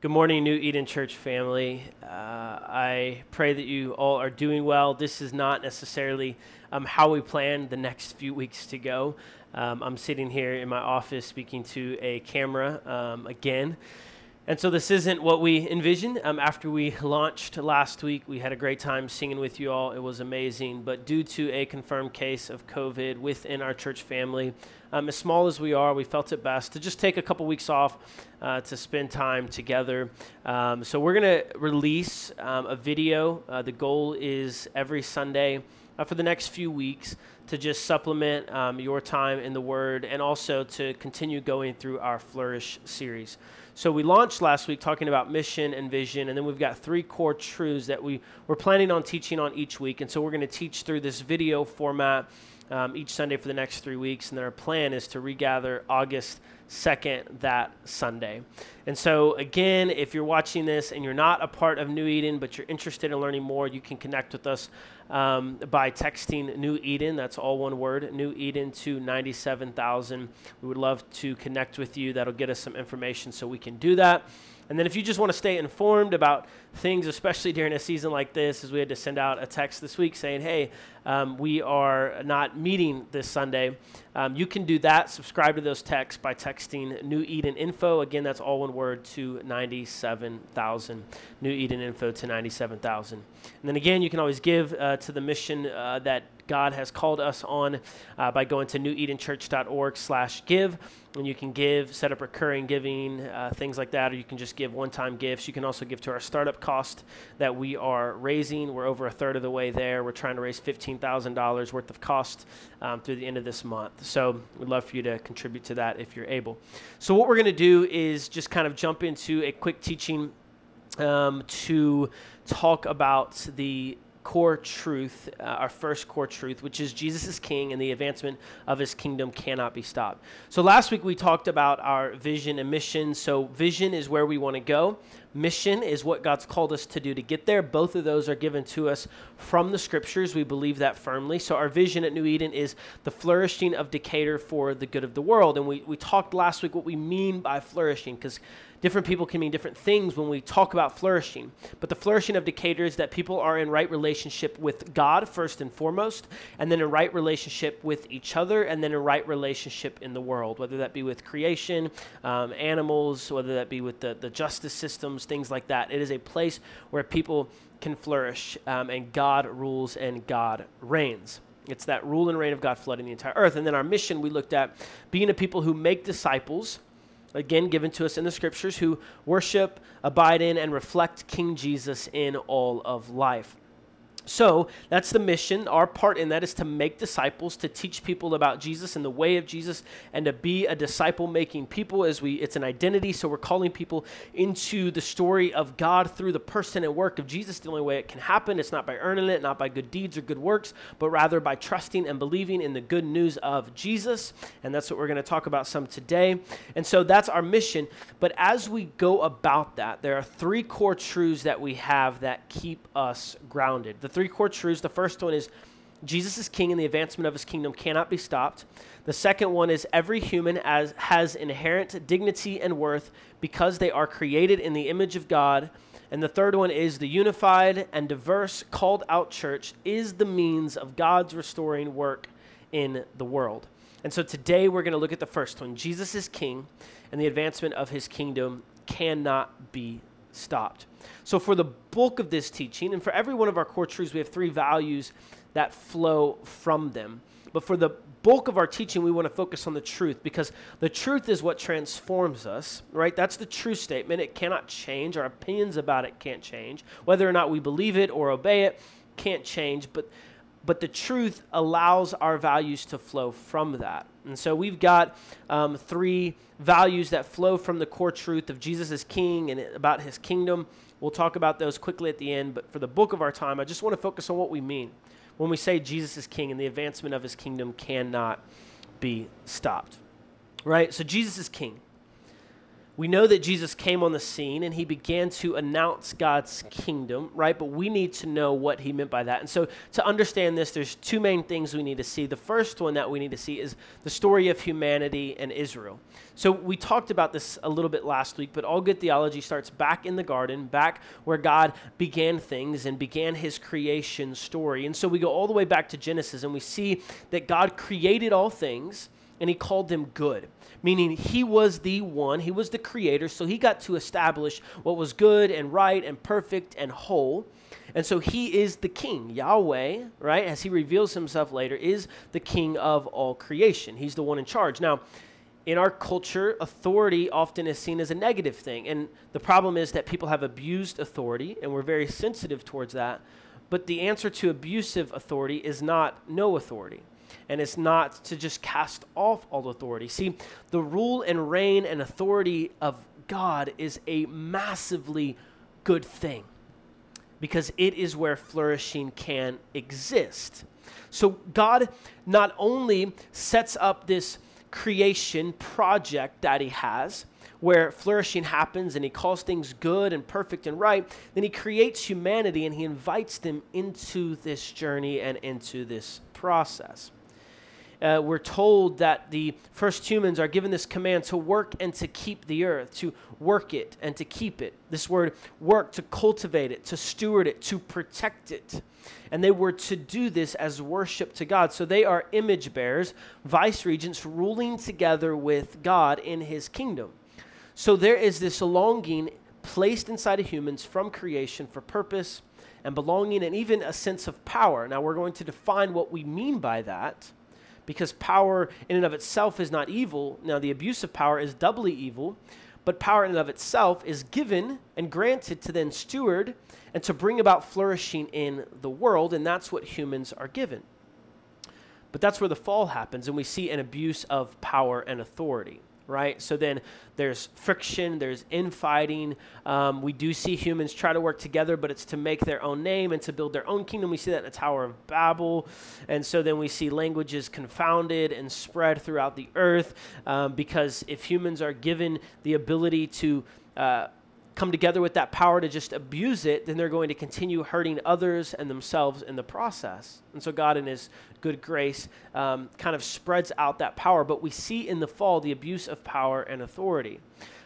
Good morning, New Eden Church family. Uh, I pray that you all are doing well. This is not necessarily um, how we plan the next few weeks to go. Um, I'm sitting here in my office speaking to a camera um, again. And so this isn't what we envisioned. Um, after we launched last week, we had a great time singing with you all. It was amazing. But due to a confirmed case of COVID within our church family, um, as small as we are, we felt it best to just take a couple weeks off uh, to spend time together. Um, so we're going to release um, a video. Uh, the goal is every Sunday uh, for the next few weeks to just supplement um, your time in the Word and also to continue going through our Flourish series. So we launched last week talking about mission and vision, and then we've got three core truths that we, we're planning on teaching on each week. And so we're going to teach through this video format um, each Sunday for the next three weeks. And then our plan is to regather August 2nd that Sunday. And so, again, if you're watching this and you're not a part of New Eden, but you're interested in learning more, you can connect with us um, by texting New Eden. That's all one word, New Eden to 97,000. We would love to connect with you. That'll get us some information so we can do that. And then if you just want to stay informed about things, especially during a season like this, as we had to send out a text this week saying, hey, um, we are not meeting this Sunday, um, you can do that. Subscribe to those texts by texting New Eden Info. Again, that's all one word to 97,000. New Eden Info to 97,000. And then again, you can always give uh, to the mission uh, that God has called us on uh, by going to newedenchurch.org slash give. And you can give, set up recurring giving, uh, things like that, or you can just give one-time gifts. You can also give to our startup cost that we are raising. We're over a third of the way there. We're trying to raise $15,000 worth of cost um, through the end of this month. So we'd love for you to contribute to that if you're able. So what we're going to do is just kind of jump into a quick teaching um, to talk about the core truth, uh, our first core truth, which is Jesus is king and the advancement of his kingdom cannot be stopped. So last week we talked about our vision and mission. So vision is where we want to go. Mission is what God's called us to do to get there. Both of those are given to us from the scriptures. We believe that firmly. So our vision at New Eden is the flourishing of Decatur for the good of the world. And we, we talked last week what we mean by flourishing because different people can mean different things when we talk about flourishing. But the flourishing of Decatur is that people are in right relationship with God first and foremost, and then in right relationship with each other, and then in right relationship in the world, whether that be with creation, um, animals, whether that be with the, the justice systems, things like that. It is a place where people can flourish, um, and God rules and God reigns. It's that rule and reign of God flooding the entire earth. And then our mission, we looked at being a people who make disciples again given to us in the scriptures, who worship, abide in, and reflect King Jesus in all of life. So that's the mission. Our part in that is to make disciples, to teach people about Jesus and the way of Jesus, and to be a disciple-making people. As we, it's an identity. So we're calling people into the story of God through the person and work of Jesus. The only way it can happen, it's not by earning it, not by good deeds or good works, but rather by trusting and believing in the good news of Jesus. And that's what we're going to talk about some today. And so that's our mission. But as we go about that, there are three core truths that we have that keep us grounded. The three core truths. The first one is Jesus is king and the advancement of his kingdom cannot be stopped. The second one is every human as, has inherent dignity and worth because they are created in the image of God. And the third one is the unified and diverse called out church is the means of God's restoring work in the world. And so today we're going to look at the first one Jesus is king and the advancement of his kingdom cannot be stopped. So, for the bulk of this teaching, and for every one of our core truths, we have three values that flow from them. But for the bulk of our teaching, we want to focus on the truth because the truth is what transforms us, right? That's the true statement. It cannot change. Our opinions about it can't change. Whether or not we believe it or obey it can't change. But but the truth allows our values to flow from that. And so we've got um, three values that flow from the core truth of Jesus as King and about his kingdom. We'll talk about those quickly at the end, but for the book of our time, I just want to focus on what we mean when we say Jesus is King and the advancement of his kingdom cannot be stopped. Right? So Jesus is King. We know that Jesus came on the scene and he began to announce God's kingdom, right? But we need to know what he meant by that. And so, to understand this, there's two main things we need to see. The first one that we need to see is the story of humanity and Israel. So, we talked about this a little bit last week, but all good theology starts back in the garden, back where God began things and began his creation story. And so, we go all the way back to Genesis and we see that God created all things and he called them good meaning he was the one, he was the creator, so he got to establish what was good and right and perfect and whole. And so he is the king. Yahweh, right, as he reveals himself later, is the king of all creation. He's the one in charge. Now, in our culture, authority often is seen as a negative thing. And the problem is that people have abused authority, and we're very sensitive towards that. But the answer to abusive authority is not no authority and it's not to just cast off all authority. See, the rule and reign and authority of God is a massively good thing because it is where flourishing can exist. So, God not only sets up this creation project that He has, where flourishing happens and he calls things good and perfect and right, then he creates humanity and he invites them into this journey and into this process uh, we're told that the first humans are given this command to work and to keep the earth, to work it and to keep it. This word work, to cultivate it, to steward it, to protect it. And they were to do this as worship to God. So they are image bearers, vice regents, ruling together with God in his kingdom. So there is this longing placed inside of humans from creation for purpose and belonging and even a sense of power. Now, we're going to define what we mean by that because power in and of itself is not evil. Now, the abuse of power is doubly evil, but power in and of itself is given and granted to then steward and to bring about flourishing in the world, and that's what humans are given. But that's where the fall happens, and we see an abuse of power and authority right? So then there's friction, there's infighting. Um, we do see humans try to work together, but it's to make their own name and to build their own kingdom. We see that in the Tower of Babel. And so then we see languages confounded and spread throughout the earth um, because if humans are given the ability to uh, come together with that power to just abuse it, then they're going to continue hurting others and themselves in the process. And so God, in His good grace, um, kind of spreads out that power. But we see in the fall the abuse of power and authority.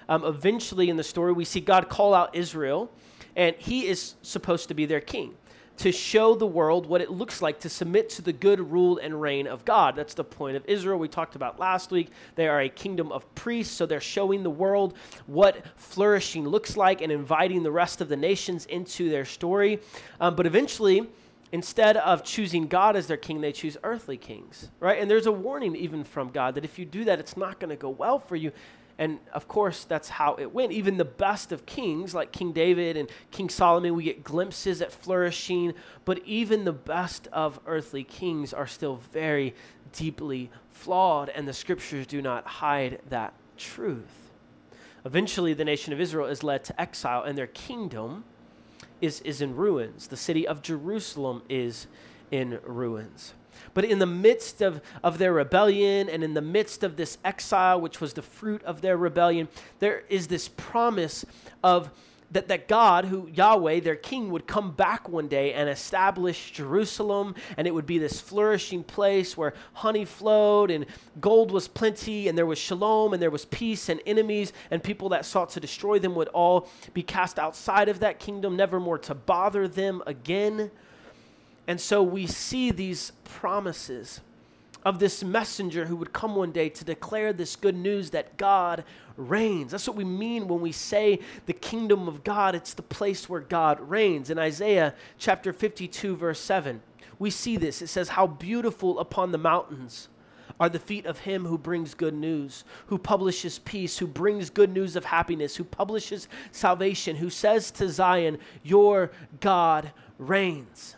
Um, eventually, in the story, we see God call out Israel, and He is supposed to be their king to show the world what it looks like to submit to the good rule and reign of God. That's the point of Israel we talked about last week. They are a kingdom of priests, so they're showing the world what flourishing looks like and inviting the rest of the nations into their story. Um, but eventually, instead of choosing God as their king, they choose earthly kings, right? And there's a warning even from God that if you do that, it's not going to go well for you. And of course, that's how it went. Even the best of kings, like King David and King Solomon, we get glimpses at flourishing. But even the best of earthly kings are still very deeply flawed, and the scriptures do not hide that truth. Eventually, the nation of Israel is led to exile, and their kingdom is, is in ruins. The city of Jerusalem is in ruins. But in the midst of, of their rebellion and in the midst of this exile, which was the fruit of their rebellion, there is this promise of that, that God, who Yahweh, their king, would come back one day and establish Jerusalem, and it would be this flourishing place where honey flowed and gold was plenty, and there was shalom, and there was peace, and enemies and people that sought to destroy them would all be cast outside of that kingdom, never more to bother them again. And so we see these promises of this messenger who would come one day to declare this good news that God reigns. That's what we mean when we say the kingdom of God, it's the place where God reigns. In Isaiah chapter 52, verse 7, we see this. It says, How beautiful upon the mountains are the feet of him who brings good news, who publishes peace, who brings good news of happiness, who publishes salvation, who says to Zion, Your God reigns.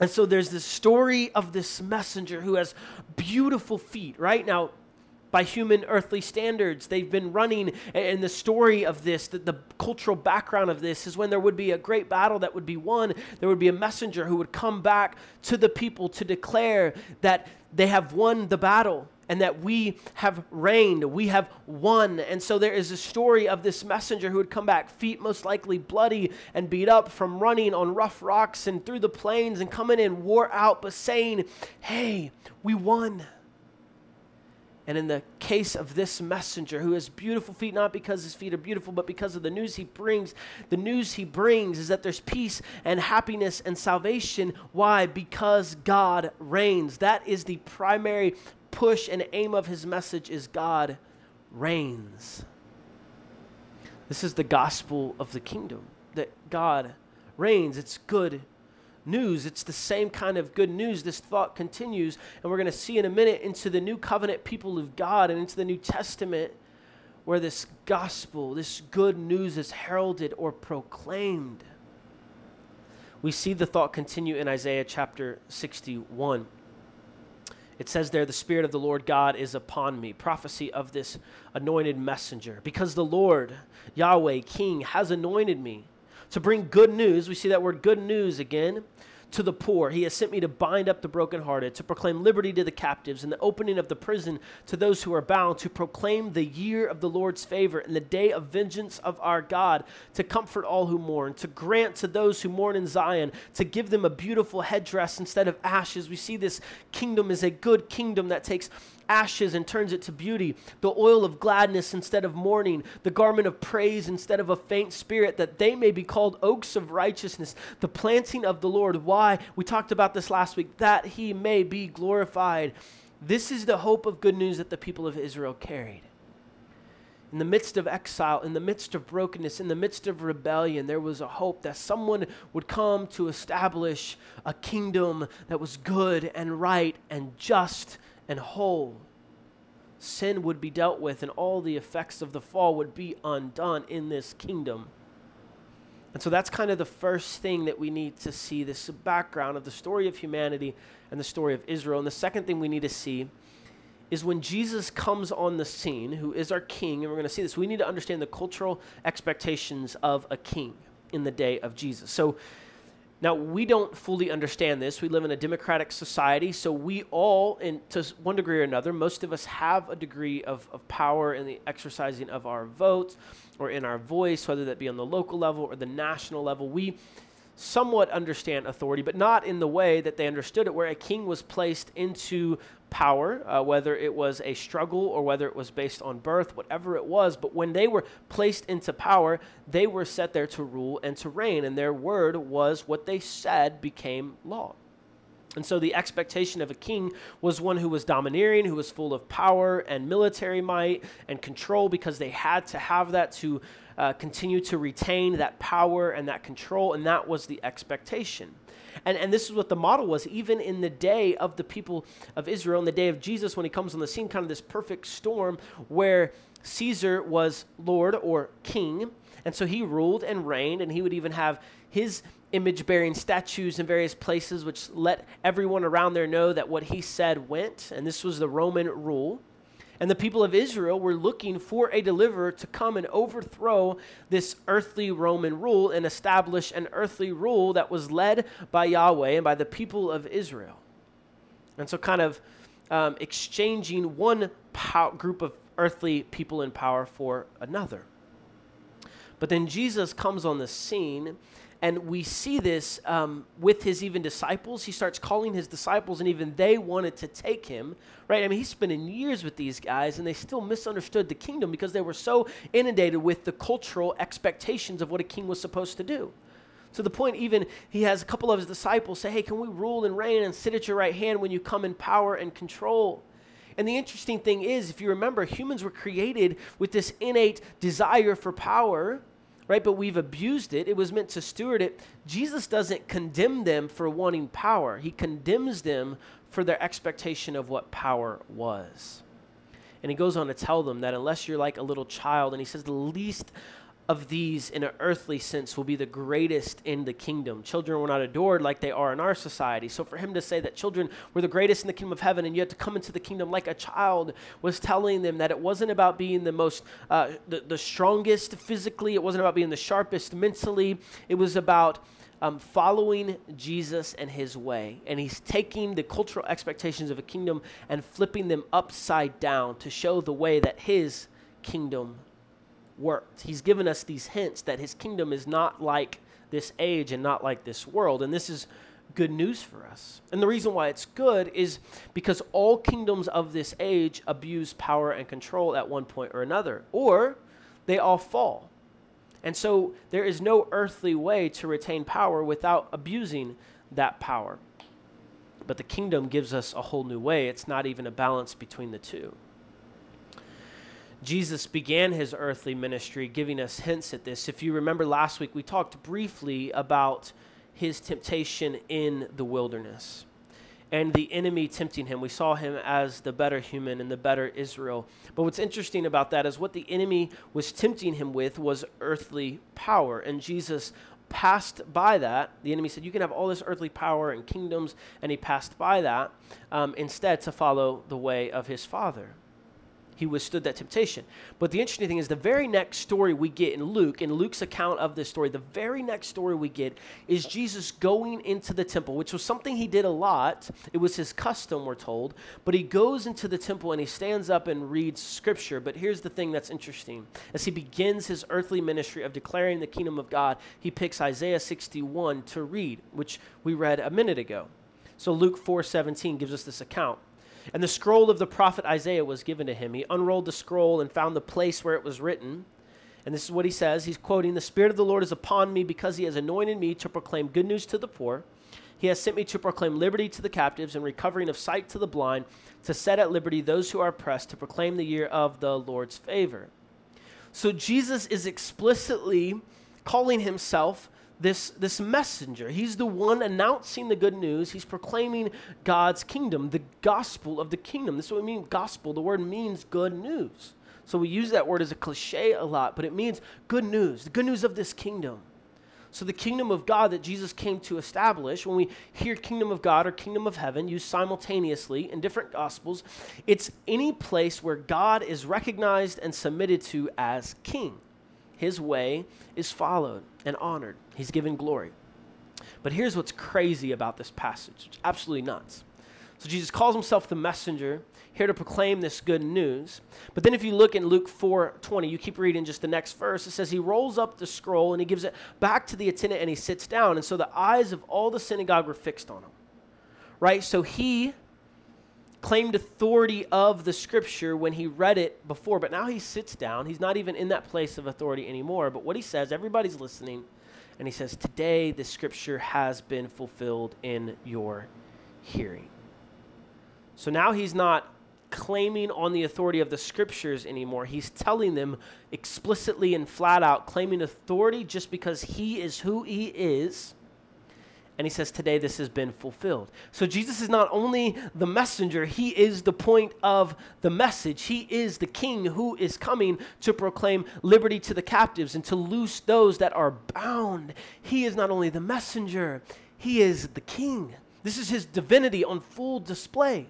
And so there's this story of this messenger who has beautiful feet, right? Now, by human earthly standards, they've been running. And the story of this, the, the, cultural background of this, is when there would be a great battle that would be won, there would be a messenger who would come back to the people to declare that they have won the battle and that we have reigned, we have won. And so there is a story of this messenger who would come back, feet most likely bloody and beat up from running on rough rocks and through the plains and coming in wore out, but saying, Hey, we won. And in the case of this messenger who has beautiful feet, not because his feet are beautiful, but because of the news he brings, the news he brings is that there's peace and happiness and salvation. Why? Because God reigns. That is the primary push and aim of his message is God reigns. This is the gospel of the kingdom that God reigns. It's good news. It's the same kind of good news. This thought continues, and we're going to see in a minute into the new covenant people of God and into the New Testament where this gospel, this good news is heralded or proclaimed. We see the thought continue in Isaiah chapter 61. It says there, The Spirit of the Lord God is upon me, prophecy of this anointed messenger. Because the Lord, Yahweh, King, has anointed me to bring good news. We see that word good news again to the poor. He has sent me to bind up the brokenhearted, to proclaim liberty to the captives, and the opening of the prison to those who are bound, to proclaim the year of the Lord's favor and the day of vengeance of our God, to comfort all who mourn, to grant to those who mourn in Zion, to give them a beautiful headdress instead of ashes. We see this kingdom is a good kingdom that takes ashes and turns it to beauty, the oil of gladness instead of mourning, the garment of praise instead of a faint spirit, that they may be called oaks of righteousness, the planting of the Lord. Why? We talked about this last week, that he may be glorified. This is the hope of good news that the people of Israel carried. In the midst of exile, in the midst of brokenness, in the midst of rebellion, there was a hope that someone would come to establish a kingdom that was good and right and just and whole. Sin would be dealt with, and all the effects of the fall would be undone in this kingdom. And so that's kind of the first thing that we need to see this background of the story of humanity and the story of Israel. And the second thing we need to see is when Jesus comes on the scene, who is our king, and we're going to see this, we need to understand the cultural expectations of a king in the day of Jesus. So now, we don't fully understand this. We live in a democratic society, so we all, in, to one degree or another, most of us have a degree of, of power in the exercising of our vote or in our voice, whether that be on the local level or the national level. We somewhat understand authority, but not in the way that they understood it, where a king was placed into power, uh, whether it was a struggle or whether it was based on birth, whatever it was. But when they were placed into power, they were set there to rule and to reign, and their word was what they said became law. And so the expectation of a king was one who was domineering, who was full of power and military might and control because they had to have that to uh, continue to retain that power and that control, and that was the expectation. And, and this is what the model was, even in the day of the people of Israel, in the day of Jesus, when he comes on the scene, kind of this perfect storm where Caesar was Lord or king. And so he ruled and reigned, and he would even have his image bearing statues in various places, which let everyone around there know that what he said went. And this was the Roman rule. And the people of Israel were looking for a deliverer to come and overthrow this earthly Roman rule and establish an earthly rule that was led by Yahweh and by the people of Israel. And so, kind of um, exchanging one pow- group of earthly people in power for another. But then Jesus comes on the scene and we see this um, with his even disciples. He starts calling his disciples, and even they wanted to take him, right? I mean, he's spending years with these guys, and they still misunderstood the kingdom because they were so inundated with the cultural expectations of what a king was supposed to do. To the point, even he has a couple of his disciples say, Hey, can we rule and reign and sit at your right hand when you come in power and control? And the interesting thing is, if you remember, humans were created with this innate desire for power right? But we've abused it. It was meant to steward it. Jesus doesn't condemn them for wanting power, He condemns them for their expectation of what power was. And He goes on to tell them that unless you're like a little child, and He says the least of these, in an earthly sense, will be the greatest in the kingdom. Children were not adored like they are in our society. So for him to say that children were the greatest in the kingdom of heaven and you had to come into the kingdom like a child was telling them that it wasn't about being the most, uh, the, the strongest physically, it wasn't about being the sharpest mentally, it was about um, following Jesus and his way. And he's taking the cultural expectations of a kingdom and flipping them upside down to show the way that his kingdom worked. He's given us these hints that his kingdom is not like this age and not like this world. And this is good news for us. And the reason why it's good is because all kingdoms of this age abuse power and control at one point or another, or they all fall. And so there is no earthly way to retain power without abusing that power. But the kingdom gives us a whole new way. It's not even a balance between the two. Jesus began his earthly ministry giving us hints at this. If you remember last week, we talked briefly about his temptation in the wilderness and the enemy tempting him. We saw him as the better human and the better Israel. But what's interesting about that is what the enemy was tempting him with was earthly power. And Jesus passed by that. The enemy said, You can have all this earthly power and kingdoms. And he passed by that um, instead to follow the way of his Father he withstood that temptation. But the interesting thing is, the very next story we get in Luke, in Luke's account of this story, the very next story we get is Jesus going into the temple, which was something he did a lot. It was his custom, we're told. But he goes into the temple and he stands up and reads scripture. But here's the thing that's interesting. As he begins his earthly ministry of declaring the kingdom of God, he picks Isaiah 61 to read, which we read a minute ago. So Luke 4:17 gives us this account. And the scroll of the prophet Isaiah was given to him. He unrolled the scroll and found the place where it was written. And this is what he says. He's quoting The Spirit of the Lord is upon me because he has anointed me to proclaim good news to the poor. He has sent me to proclaim liberty to the captives and recovering of sight to the blind, to set at liberty those who are oppressed, to proclaim the year of the Lord's favor. So Jesus is explicitly calling himself this, this messenger. He's the one announcing the good news. He's proclaiming God's kingdom, the gospel of the kingdom. This is what we mean gospel. The word means good news. So we use that word as a cliche a lot, but it means good news, the good news of this kingdom. So the kingdom of God that Jesus came to establish, when we hear kingdom of God or kingdom of heaven used simultaneously in different gospels, it's any place where God is recognized and submitted to as king. His way is followed and honored. He's given glory. But here's what's crazy about this passage. It's absolutely nuts. So Jesus calls himself the messenger here to proclaim this good news. But then if you look in Luke 4:20, you keep reading just the next verse, it says he rolls up the scroll and he gives it back to the attendant and he sits down. And so the eyes of all the synagogue were fixed on him. Right? So he claimed authority of the scripture when he read it before, but now he sits down. He's not even in that place of authority anymore. But what he says, everybody's listening, and he says, Today the scripture has been fulfilled in your hearing. So now he's not claiming on the authority of the scriptures anymore. He's telling them explicitly and flat out, claiming authority just because he is who he is and he says, Today this has been fulfilled. So Jesus is not only the messenger, he is the point of the message. He is the king who is coming to proclaim liberty to the captives and to loose those that are bound. He is not only the messenger, he is the king. This is his divinity on full display.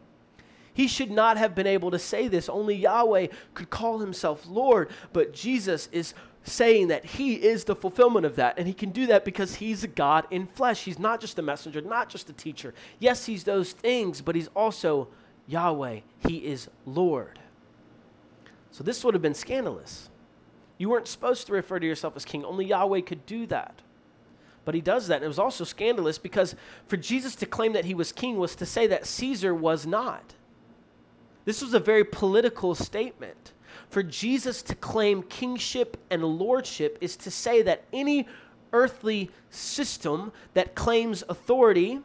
He should not have been able to say this. Only Yahweh could call himself Lord, but Jesus is saying that he is the fulfillment of that. And he can do that because he's a God in flesh. He's not just a messenger, not just a teacher. Yes, he's those things, but he's also Yahweh. He is Lord. So this would have been scandalous. You weren't supposed to refer to yourself as king, only Yahweh could do that. But he does that. And it was also scandalous because for Jesus to claim that he was king was to say that Caesar was not. This was a very political statement for Jesus to claim kingship and lordship is to say that any earthly system that claims authority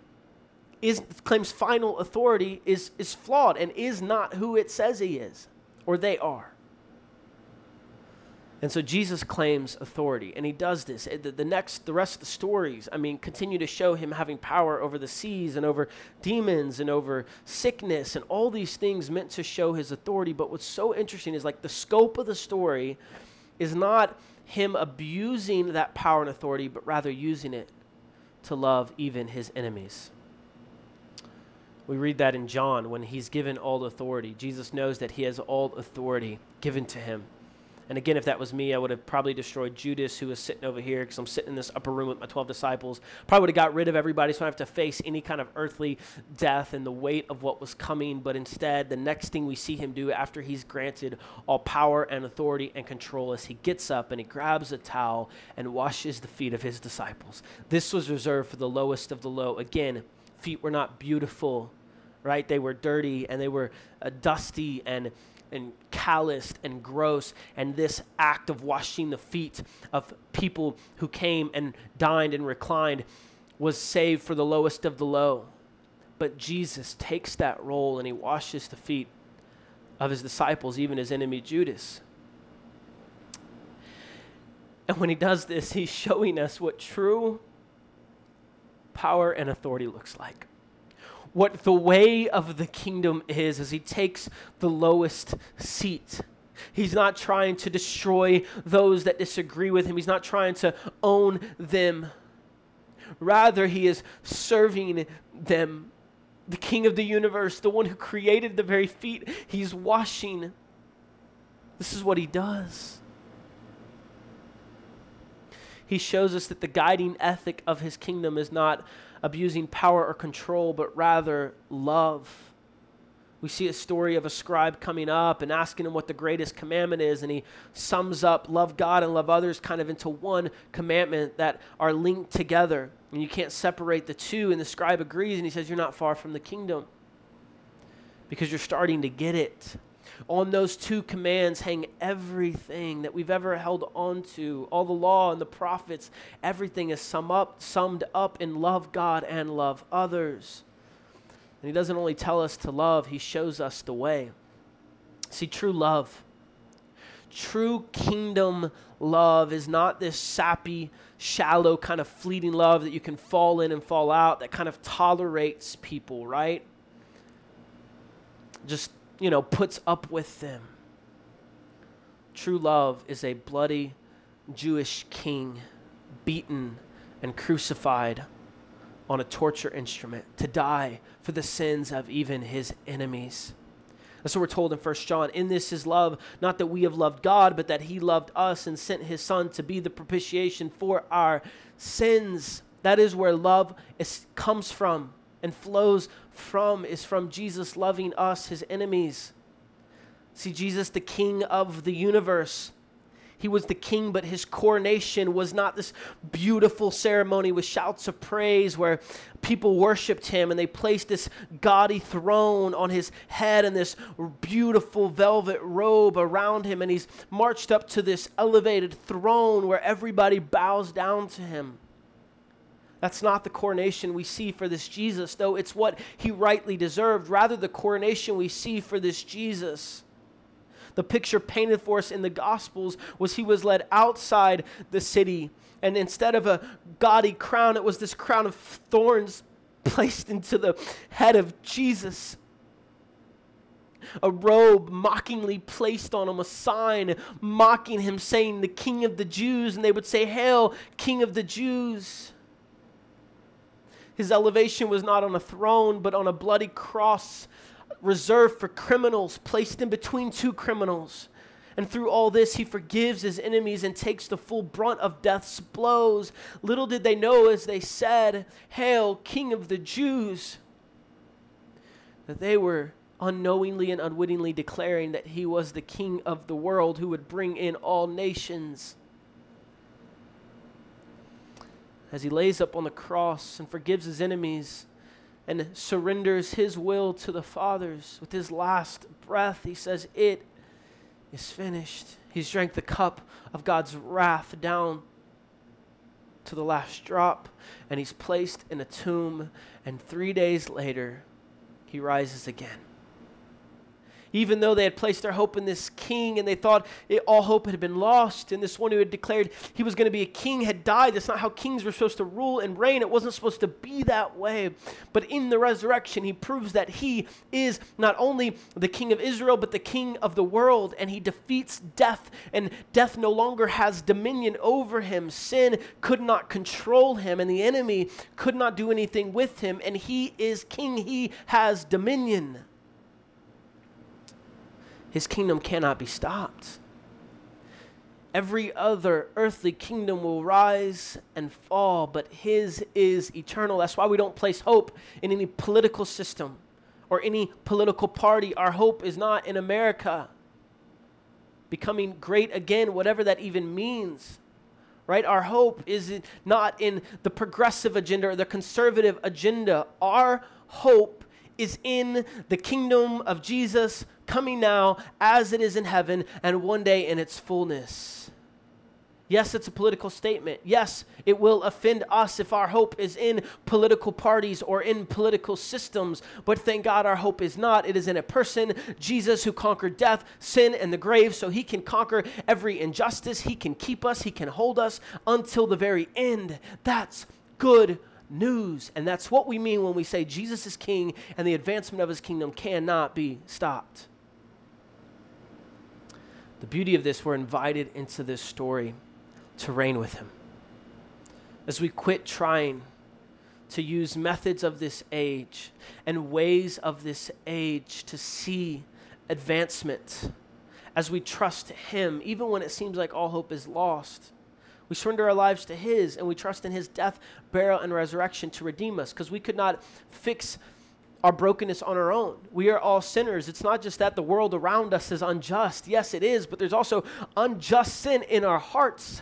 is claims final authority is is flawed and is not who it says he is or they are. And so Jesus claims authority, and he does this. The, the, next, the rest of the stories, I mean, continue to show him having power over the seas and over demons and over sickness and all these things meant to show his authority. But what's so interesting is like the scope of the story is not him abusing that power and authority, but rather using it to love even his enemies. We read that in John when he's given all authority. Jesus knows that he has all authority given to him. And again, if that was me, I would have probably destroyed Judas, who was sitting over here, because I'm sitting in this upper room with my 12 disciples. Probably would have got rid of everybody so I don't have to face any kind of earthly death and the weight of what was coming. But instead, the next thing we see him do after he's granted all power and authority and control is he gets up and he grabs a towel and washes the feet of his disciples. This was reserved for the lowest of the low. Again, feet were not beautiful, right? They were dirty and they were uh, dusty and and calloused and gross. And this act of washing the feet of people who came and dined and reclined was saved for the lowest of the low. But Jesus takes that role and he washes the feet of his disciples, even his enemy Judas. And when he does this, he's showing us what true power and authority looks like what the way of the kingdom is as he takes the lowest seat. He's not trying to destroy those that disagree with him. He's not trying to own them. Rather, he is serving them. The king of the universe, the one who created the very feet, he's washing. This is what he does. He shows us that the guiding ethic of his kingdom is not abusing power or control, but rather love. We see a story of a scribe coming up and asking him what the greatest commandment is, and he sums up love God and love others kind of into one commandment that are linked together. And you can't separate the two. And the scribe agrees, and he says, You're not far from the kingdom because you're starting to get it. On those two commands hang everything that we've ever held on to. All the law and the prophets, everything is sum up, summed up in love God and love others. And he doesn't only tell us to love, he shows us the way. See, true love, true kingdom love is not this sappy, shallow, kind of fleeting love that you can fall in and fall out, that kind of tolerates people, right? Just you know, puts up with them. True love is a bloody Jewish king beaten and crucified on a torture instrument to die for the sins of even his enemies. That's what we're told in 1 John. In this is love, not that we have loved God, but that he loved us and sent his son to be the propitiation for our sins. That is where love is, comes from and flows from is from Jesus loving us, his enemies. See, Jesus, the King of the universe. He was the king, but his coronation was not this beautiful ceremony with shouts of praise where people worshiped him and they placed this gaudy throne on his head and this beautiful velvet robe around him. And he's marched up to this elevated throne where everybody bows down to him. That's not the coronation we see for this Jesus, though it's what he rightly deserved. Rather, the coronation we see for this Jesus, the picture painted for us in the Gospels, was he was led outside the city. And instead of a gaudy crown, it was this crown of thorns placed into the head of Jesus. A robe mockingly placed on him, a sign mocking him, saying, The King of the Jews. And they would say, Hail, King of the Jews. His elevation was not on a throne, but on a bloody cross reserved for criminals, placed in between two criminals. And through all this, he forgives his enemies and takes the full brunt of death's blows. Little did they know as they said, Hail, King of the Jews, that they were unknowingly and unwittingly declaring that he was the King of the world who would bring in all nations as he lays up on the cross and forgives his enemies and surrenders his will to the Father's with his last breath, he says, It is finished. He's drank the cup of God's wrath down to the last drop, and he's placed in a tomb, and three days later, he rises again. Even though they had placed their hope in this king and they thought it, all hope had been lost, and this one who had declared he was going to be a king had died. That's not how kings were supposed to rule and reign. It wasn't supposed to be that way. But in the resurrection, he proves that he is not only the king of Israel, but the king of the world, and he defeats death, and death no longer has dominion over him. Sin could not control him, and the enemy could not do anything with him, and he is king. He has dominion. His kingdom cannot be stopped. Every other earthly kingdom will rise and fall, but his is eternal. That's why we don't place hope in any political system or any political party. Our hope is not in America becoming great again, whatever that even means. Right? Our hope is not in the progressive agenda or the conservative agenda. Our hope is in the kingdom of Jesus coming now as it is in heaven and one day in its fullness. Yes, it's a political statement. Yes, it will offend us if our hope is in political parties or in political systems. But thank God our hope is not. It is in a person, Jesus, who conquered death, sin, and the grave, so he can conquer every injustice. He can keep us, he can hold us until the very end. That's good news. And that's what we mean when we say Jesus is king and the advancement of his kingdom cannot be stopped. The beauty of this, we're invited into this story to reign with him. As we quit trying to use methods of this age and ways of this age to see advancement, as we trust him, even when it seems like all hope is lost. We surrender our lives to His and we trust in His death, burial, and resurrection to redeem us because we could not fix our brokenness on our own. We are all sinners. It's not just that the world around us is unjust. Yes, it is, but there's also unjust sin in our hearts,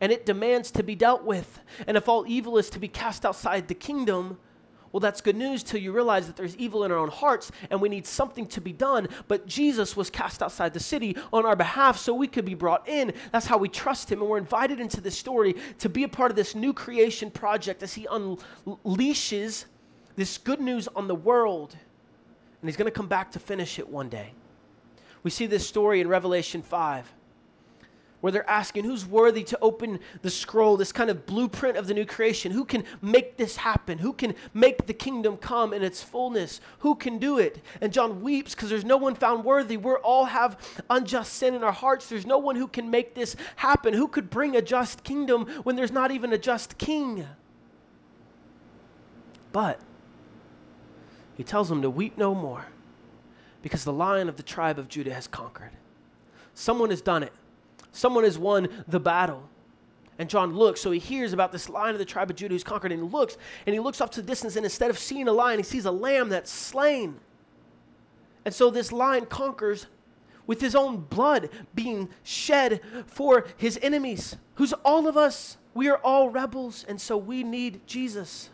and it demands to be dealt with. And if all evil is to be cast outside the kingdom, well, that's good news till you realize that there's evil in our own hearts and we need something to be done. But Jesus was cast outside the city on our behalf so we could be brought in. That's how we trust him. And we're invited into this story to be a part of this new creation project as he unleashes this good news on the world. And he's going to come back to finish it one day. We see this story in Revelation 5 where they're asking who's worthy to open the scroll, this kind of blueprint of the new creation. Who can make this happen? Who can make the kingdom come in its fullness? Who can do it? And John weeps because there's no one found worthy. We all have unjust sin in our hearts. There's no one who can make this happen. Who could bring a just kingdom when there's not even a just king? But he tells them to weep no more because the lion of the tribe of Judah has conquered. Someone has done it. Someone has won the battle. And John looks, so he hears about this lion of the tribe of Judah who's conquered, and he looks, and he looks off to the distance, and instead of seeing a lion, he sees a lamb that's slain. And so this lion conquers with his own blood being shed for his enemies, who's all of us. We are all rebels, and so we need Jesus.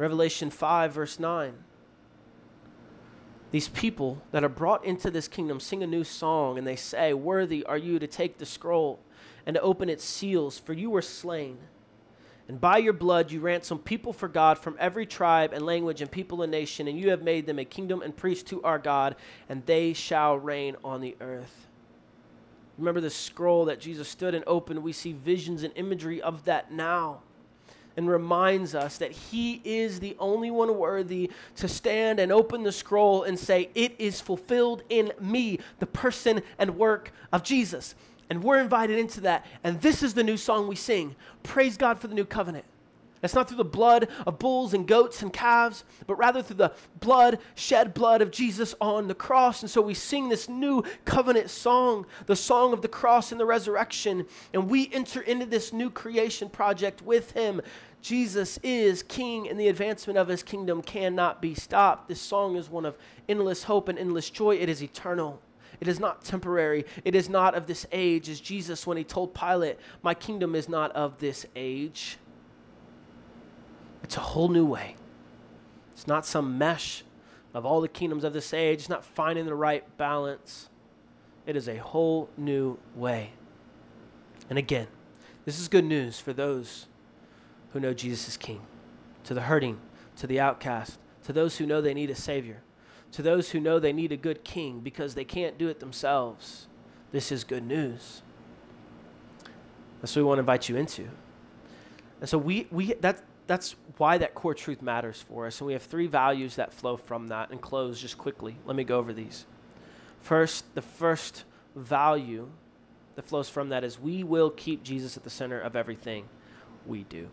Revelation 5, verse 9. These people that are brought into this kingdom sing a new song, and they say, Worthy are you to take the scroll and to open its seals, for you were slain. And by your blood you ransomed people for God from every tribe and language and people and nation, and you have made them a kingdom and priests to our God, and they shall reign on the earth. Remember the scroll that Jesus stood and opened? We see visions and imagery of that now and reminds us that He is the only one worthy to stand and open the scroll and say, It is fulfilled in me, the person and work of Jesus. And we're invited into that. And this is the new song we sing Praise God for the new covenant. It's not through the blood of bulls and goats and calves, but rather through the blood, shed blood of Jesus on the cross. And so we sing this new covenant song, the song of the cross and the resurrection. And we enter into this new creation project with Him. Jesus is King, and the advancement of His kingdom cannot be stopped. This song is one of endless hope and endless joy, it is eternal. It is not temporary. It is not of this age, as Jesus when he told Pilate, My kingdom is not of this age. It's a whole new way. It's not some mesh of all the kingdoms of this age. It's not finding the right balance. It is a whole new way. And again, this is good news for those who know Jesus is King, to the hurting, to the outcast, to those who know they need a Savior, To those who know they need a good king because they can't do it themselves, this is good news. That's what we want to invite you into. And so we, we that, that's why that core truth matters for us. And we have three values that flow from that. And close just quickly. Let me go over these. First, the first value that flows from that is we will keep Jesus at the center of everything we do.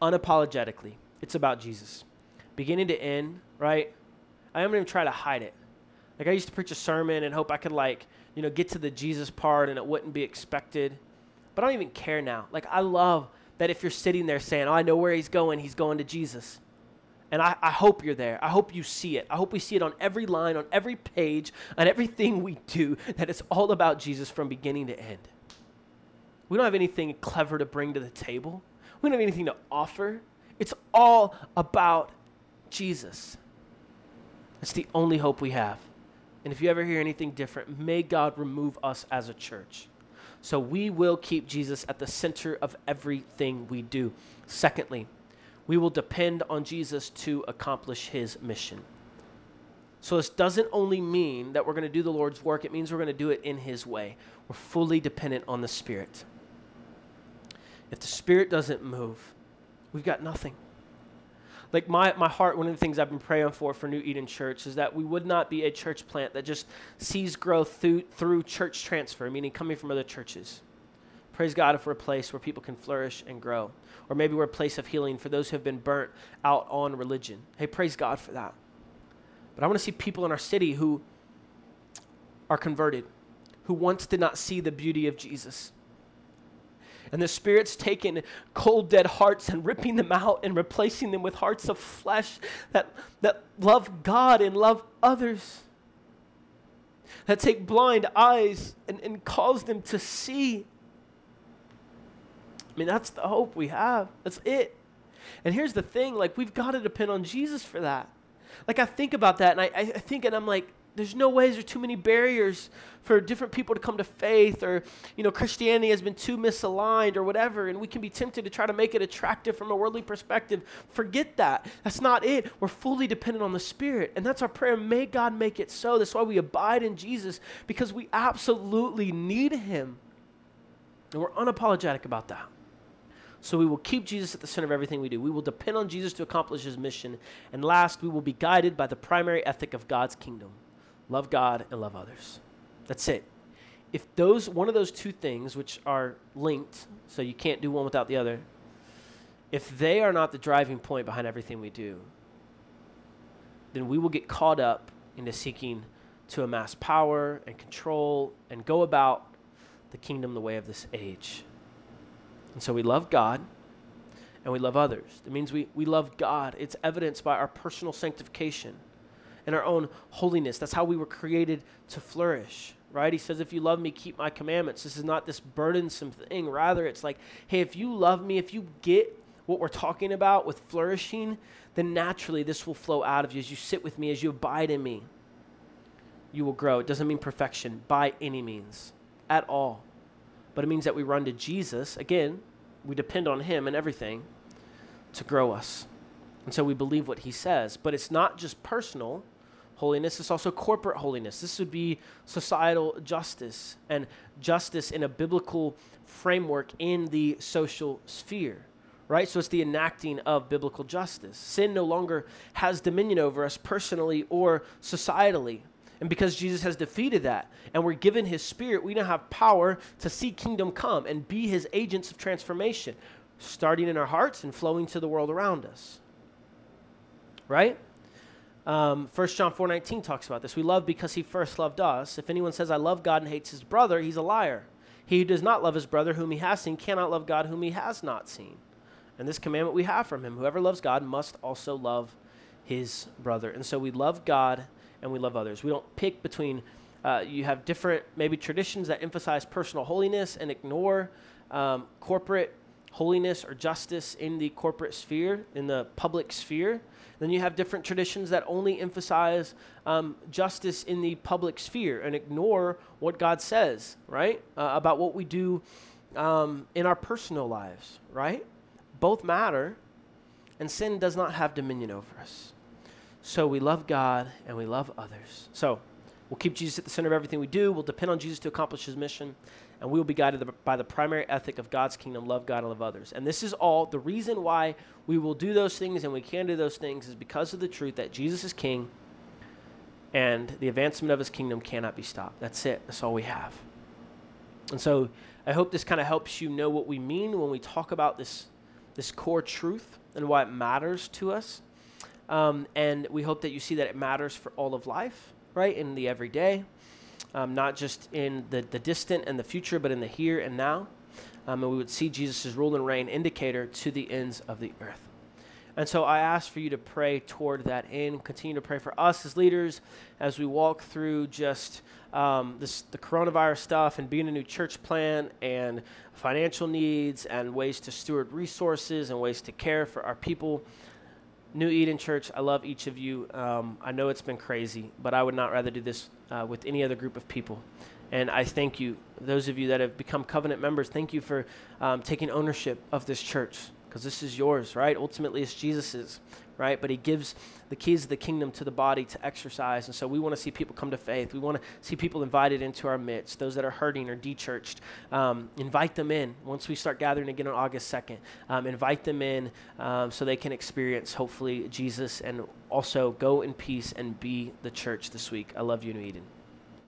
Unapologetically, it's about Jesus. Beginning to end, right? I going to try to hide it. Like I used to preach a sermon and hope I could like, you know, get to the Jesus part and it wouldn't be expected. But I don't even care now. Like I love that if you're sitting there saying, Oh, I know where he's going, he's going to Jesus. And I, I hope you're there. I hope you see it. I hope we see it on every line, on every page, on everything we do, that it's all about Jesus from beginning to end. We don't have anything clever to bring to the table, we don't have anything to offer. It's all about Jesus. It's the only hope we have. And if you ever hear anything different, may God remove us as a church. So we will keep Jesus at the center of everything we do. Secondly, we will depend on Jesus to accomplish his mission. So this doesn't only mean that we're going to do the Lord's work, it means we're going to do it in his way. We're fully dependent on the Spirit. If the Spirit doesn't move, we've got nothing. Like my, my heart, one of the things I've been praying for for New Eden Church is that we would not be a church plant that just sees growth through, through church transfer, meaning coming from other churches. Praise God if we're a place where people can flourish and grow. Or maybe we're a place of healing for those who have been burnt out on religion. Hey, praise God for that. But I want to see people in our city who are converted, who once did not see the beauty of Jesus. And the Spirit's taking cold, dead hearts and ripping them out and replacing them with hearts of flesh that, that love God and love others that take blind eyes and, and cause them to see I mean, that's the hope we have. That's it. And here's the thing like, we've got to depend on Jesus for that. Like, I think about that and I, I think, and I'm like, there's no ways, there's too many barriers for different people to come to faith, or, you know, Christianity has been too misaligned or whatever, and we can be tempted to try to make it attractive from a worldly perspective. Forget that. That's not it. We're fully dependent on the Spirit, and that's our prayer. May God make it so. That's why we abide in Jesus, because we absolutely need Him. And we're unapologetic about that. So we will keep Jesus at the center of everything we do. We will depend on Jesus to accomplish his mission. And last, we will be guided by the primary ethic of God's kingdom love God and love others. That's it. If those one of those two things which are linked, so you can't do one without the other, if they are not the driving point behind everything we do, then we will get caught up into seeking to amass power and control and go about the kingdom the way of this age. And so we love God and we love others. It means we, we love God. It's evidenced by our personal sanctification and our own holiness. That's how we were created to flourish, right? He says, If you love me, keep my commandments. This is not this burdensome thing. Rather, it's like, hey, if you love me, if you get what we're talking about with flourishing, then naturally this will flow out of you as you sit with me, as you abide in me. You will grow. It doesn't mean perfection by any means at all but it means that we run to Jesus. Again, we depend on Him and everything to grow us. And so we believe what He says. But it's not just personal holiness, it's also corporate holiness. This would be societal justice and justice in a biblical framework in the social sphere. Right? So it's the enacting of biblical justice. Sin no longer has dominion over us personally or societally. And because Jesus has defeated that and we're given his spirit, we now have power to see kingdom come and be his agents of transformation, starting in our hearts and flowing to the world around us. Right? Um, 1 John 4.19 talks about this. We love because he first loved us. If anyone says, I love God and hates his brother, he's a liar. He who does not love his brother whom he has seen cannot love God whom he has not seen. And this commandment we have from him whoever loves God must also love his brother. And so we love God and we love others. We don't pick between, uh, you have different maybe traditions that emphasize personal holiness and ignore um, corporate holiness or justice in the corporate sphere, in the public sphere. Then you have different traditions that only emphasize um, justice in the public sphere and ignore what God says, right? Uh, about what we do um, in our personal lives, right? Both matter, and sin does not have dominion over us. So we love God and we love others. So we'll keep Jesus at the center of everything we do. We'll depend on Jesus to accomplish his mission. And we will be guided by the primary ethic of God's kingdom love God and love others. And this is all the reason why we will do those things and we can do those things is because of the truth that Jesus is king and the advancement of his kingdom cannot be stopped. That's it. That's all we have. And so I hope this kind of helps you know what we mean when we talk about this, this core truth and why it matters to us. Um, and we hope that you see that it matters for all of life, right? In the everyday, um, not just in the, the distant and the future, but in the here and now. Um, and we would see Jesus' rule and reign indicator to the ends of the earth. And so I ask for you to pray toward that end. continue to pray for us as leaders as we walk through just um, this, the coronavirus stuff and being a new church plan and financial needs and ways to steward resources and ways to care for our people. New Eden Church, I love each of you. Um, I know it's been crazy, but I would not rather do this uh, with any other group of people. And I thank you, those of you that have become covenant members, thank you for um, taking ownership of this church because this is yours, right? Ultimately, it's Jesus's, right? But he gives the keys of the kingdom to the body to exercise. And so we want to see people come to faith. We want to see people invited into our midst, those that are hurting or dechurched. Um, invite them in once we start gathering again on August 2nd. Um, invite them in um, so they can experience, hopefully, Jesus and also go in peace and be the church this week. I love you, New Eden.